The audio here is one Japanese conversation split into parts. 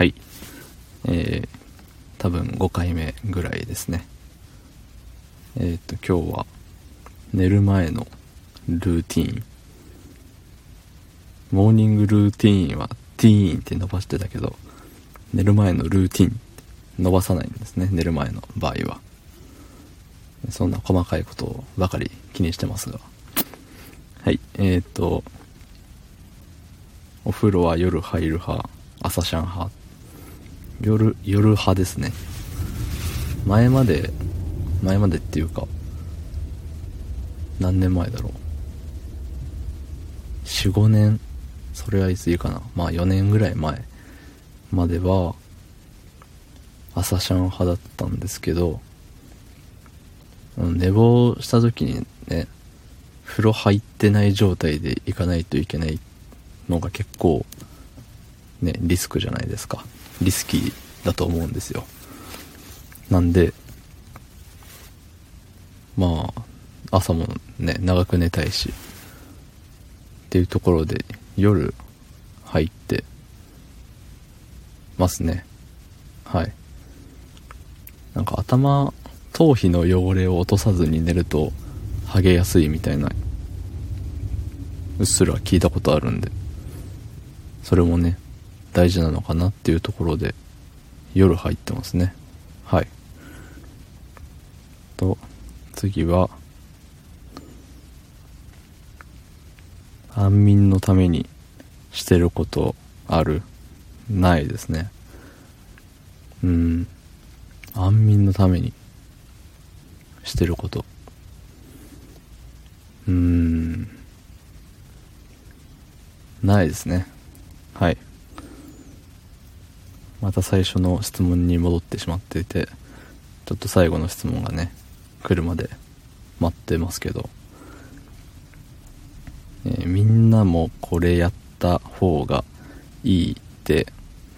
はい。えー、多分5回目ぐらいですね。えっ、と、今日は寝る前のルーティン。モーニングルーティンはティーンって伸ばしてたけど、寝る前のルーティーン伸ばさないんですね、寝る前の場合は。そんな細かいことばかり気にしてますが。はい、えっ、と、お風呂は夜入る派、朝シャン派。夜、夜派ですね。前まで、前までっていうか、何年前だろう。4、5年、それは言い過ぎかな。まあ4年ぐらい前までは、朝シャン派だったんですけど、寝坊した時にね、風呂入ってない状態で行かないといけないのが結構、ね、リスクじゃないですか。リスキーだと思うんですよ。なんで、まあ、朝もね、長く寝たいし、っていうところで夜入ってますね。はい。なんか頭、頭皮の汚れを落とさずに寝ると、剥げやすいみたいな、うっすら聞いたことあるんで、それもね、大事なのかなっていうところで、夜入ってますね。はい。と、次は、安眠のためにしてることある？ないですね。うん。安眠のためにしてることうーんないですねはいまた最初の質問に戻ってしまっていてちょっと最後の質問がね来るまで待ってますけど、えー、みんなもこれやった方がいいって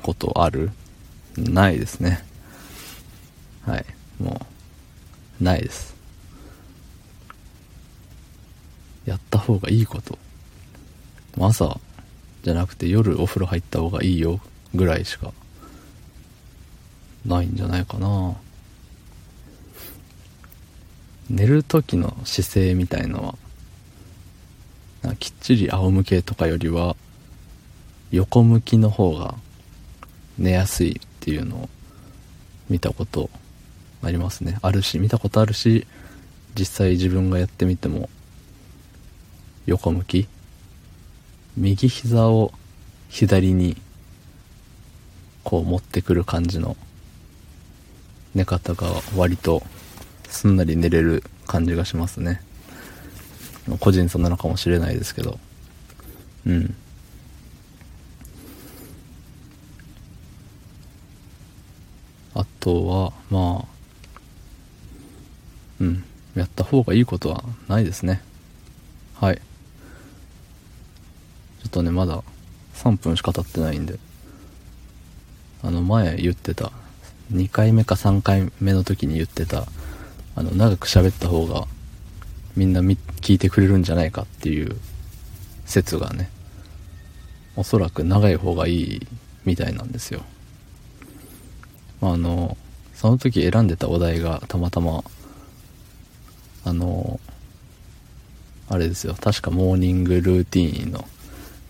ことある？ないですねはい。もう、ないです。やった方がいいこと。朝じゃなくて夜お風呂入った方がいいよぐらいしかないんじゃないかな。寝る時の姿勢みたいのは、きっちり仰向けとかよりは、横向きの方が寝やすいっていうのを見たことありますねあるし見たことあるし実際自分がやってみても横向き右膝を左にこう持ってくる感じの寝方が割とすんなり寝れる感じがしますね。個人差なのかもしれないですけど。うん。あとはまあうん、やった方がいいことはないですね。はい。ちょっとね、まだ3分しか経ってないんで、あの、前言ってた、2回目か3回目の時に言ってた、あの、長く喋った方が、みんな聞いてくれるんじゃないかっていう説がね、おそらく長い方がいいみたいなんですよ。まあ、あの、その時選んでたお題がたまたまあのあれですよ確かモーニングルーティーンの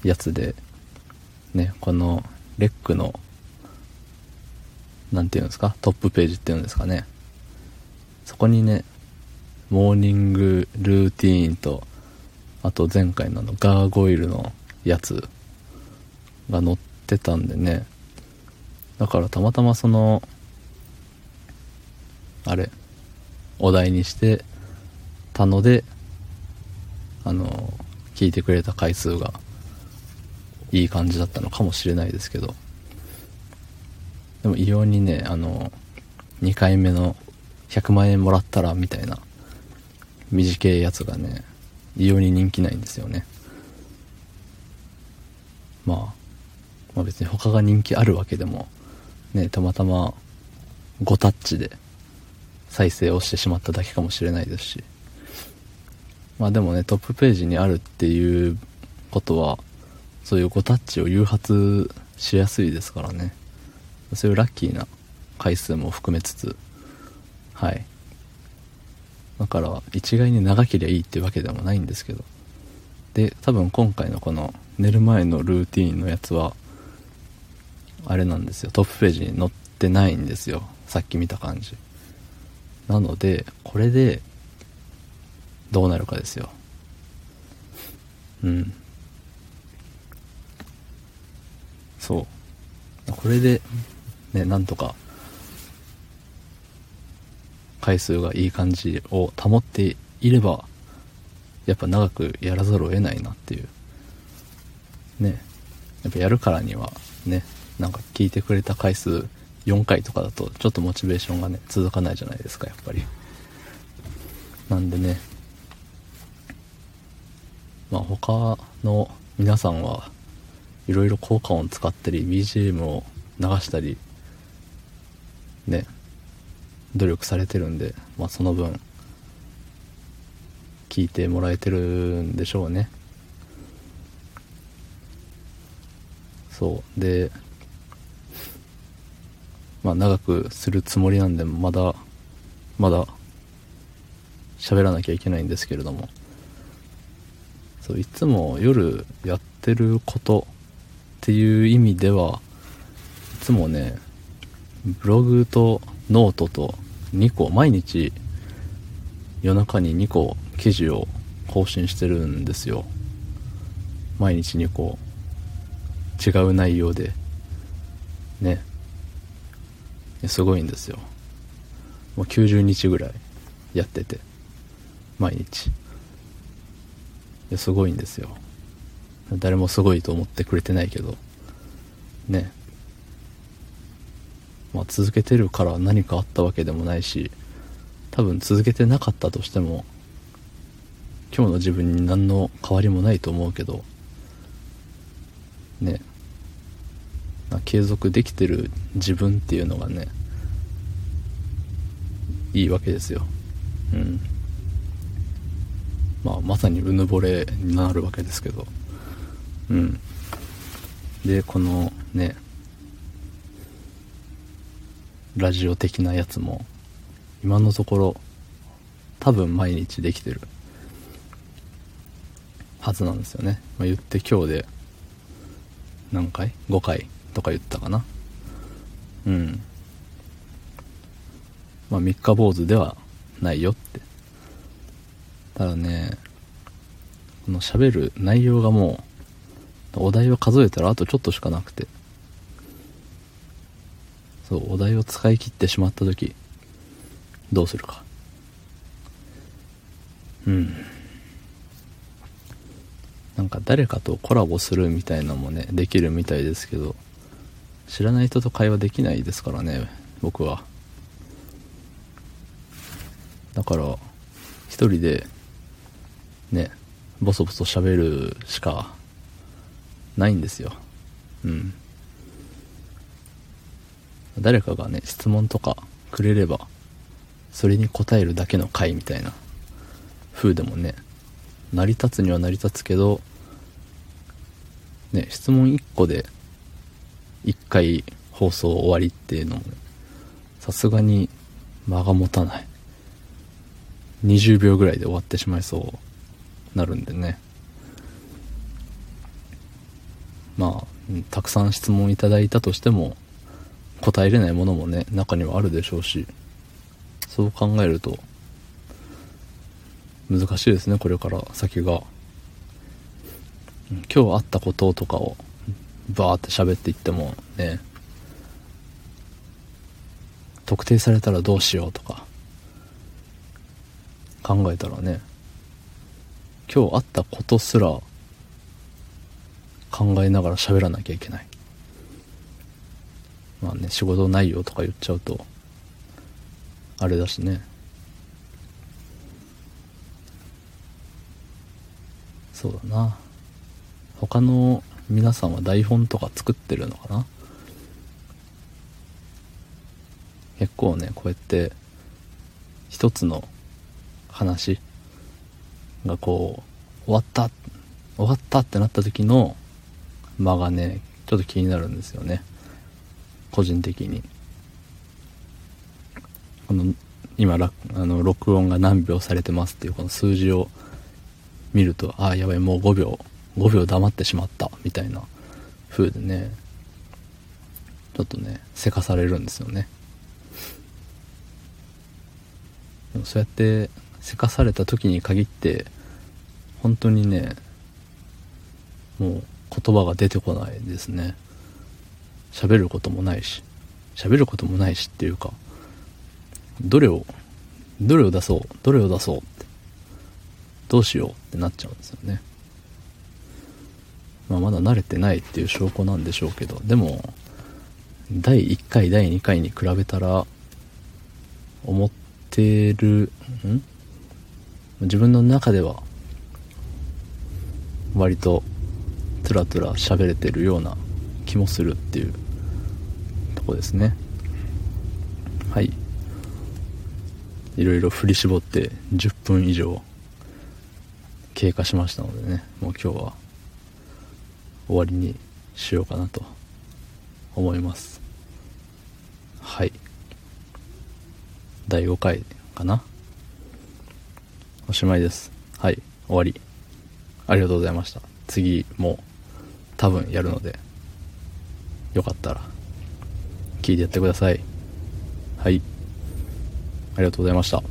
やつでねこのレックの何て言うんですか？トップページっていうんですかね。そこにねモーニングルーティーンとあと前回ののガーゴイルのやつが載ってたんでね。だからたまたまそのあれお題にしてたのであの聞いてくれた回数がいい感じだったのかもしれないですけど。でも異様にねあの2回目の100万円もらったらみたいな短いやつがね異様に人気ないんですよね、まあ、まあ別に他が人気あるわけでもねたまたま5タッチで再生をしてしまっただけかもしれないですしまあでもね、トップページにあるっていうことは、そういう5タッチを誘発しやすいですからね。そういうラッキーな回数も含めつつはい。だから一概に長ければいいってわけでもないんですけど。で多分今回のこの寝る前のルーティンのやつはあれなんですよ。トップページに載ってないんですよ。さっき見た感じ。なのでこれでどうなるかですよ。うん。そう。これでねなんとか回数がいい感じを保っていればやっぱ長くやらざるを得ないなっていう。ねやっぱやるからにはねなんか聞いてくれた回数4回とかだとちょっとモチベーションがね続かないじゃないですかやっぱり。なんでねまあ他の皆さんはいろいろ効果音使ったり BGM を流したりね努力されてるんで、まあ、その分聞いてもらえてるんでしょうね。そう。でまあ長くするつもりなんでまだまだ喋らなきゃいけないんですけれども。そういつも夜やってることっていう意味ではいつもねブログとノートと2個毎日夜中に2個記事を更新してるんですよ。毎日2個。違う内容で。ね。すごいんですよ。もう90日ぐらいやってて。毎日。すごいんですよ。誰もすごいと思ってくれてないけど。ね。まあ続けてるから何かあったわけでもないし多分続けてなかったとしても今日の自分に何の変わりもないと思うけどね継続できてる自分っていうのがねいいわけですよ。うん。まあまさにうぬぼれになるわけですけど。うん。でこのねラジオ的なやつも今のところ多分毎日できてるはずなんですよね、まあ、言って今日で何回 ?5 回？とか言ったかな。うん。まあ三日坊主ではないよって。ただねこの喋る内容がもうお題を数えたらあとちょっとしかなくて。そうお題を使い切ってしまった時どうするか。うん。なんか誰かとコラボするみたいなのもねできるみたいですけど知らない人と会話できないですからね僕は。だから一人でねボソボソ喋るしかないんですよ。うん。誰かがね質問とかくれればそれに答えるだけの回みたいな風でもね成り立つには成り立つけどね質問1個で1回放送終わりっていうのもさすがに間が持たない。20秒ぐらいで終わってしまいそうなるんでね。まあたくさん質問いただいたとしても答えれないものもね中にはあるでしょうしそう考えると難しいですねこれから先が。今日あったこととかをバーって喋っていってもね特定されたらどうしようとか考えたらね今日あったことすら考えながら喋らなきゃいけない。まあね仕事内容とか言っちゃうとあれだしね。そうだな。他の皆さんは台本とか作ってるのかな？結構ねこうやって一つの話がこう終わった終わったってなった時の間がねちょっと気になるんですよね。個人的に。この今あの録音が何秒されてますっていうこの数字を見るとああやばいもう5秒5秒黙ってしまったみたいな風でねちょっとねせかされるんですよね。でもそうやってせかされた時に限って本当にねもう言葉が出てこないですね。喋ることもないし喋ることもないしっていうかどれをどれを出そうどれを出そうってどうしようってなっちゃうんですよね。まあまだ慣れてないっていう証拠なんでしょうけどでも第1回第2回に比べたら思ってるん？自分の中では割とつらつら喋れてるような気もするっていうとこですね。はい。いろいろ振り絞って10分以上経過しましたのでね。もう今日は終わりにしようかなと思います。はい。第5回かな。おしまいです。はい。終わり。ありがとうございました。次も多分やるので。よかったら聞いてやってください。はい。ありがとうございました。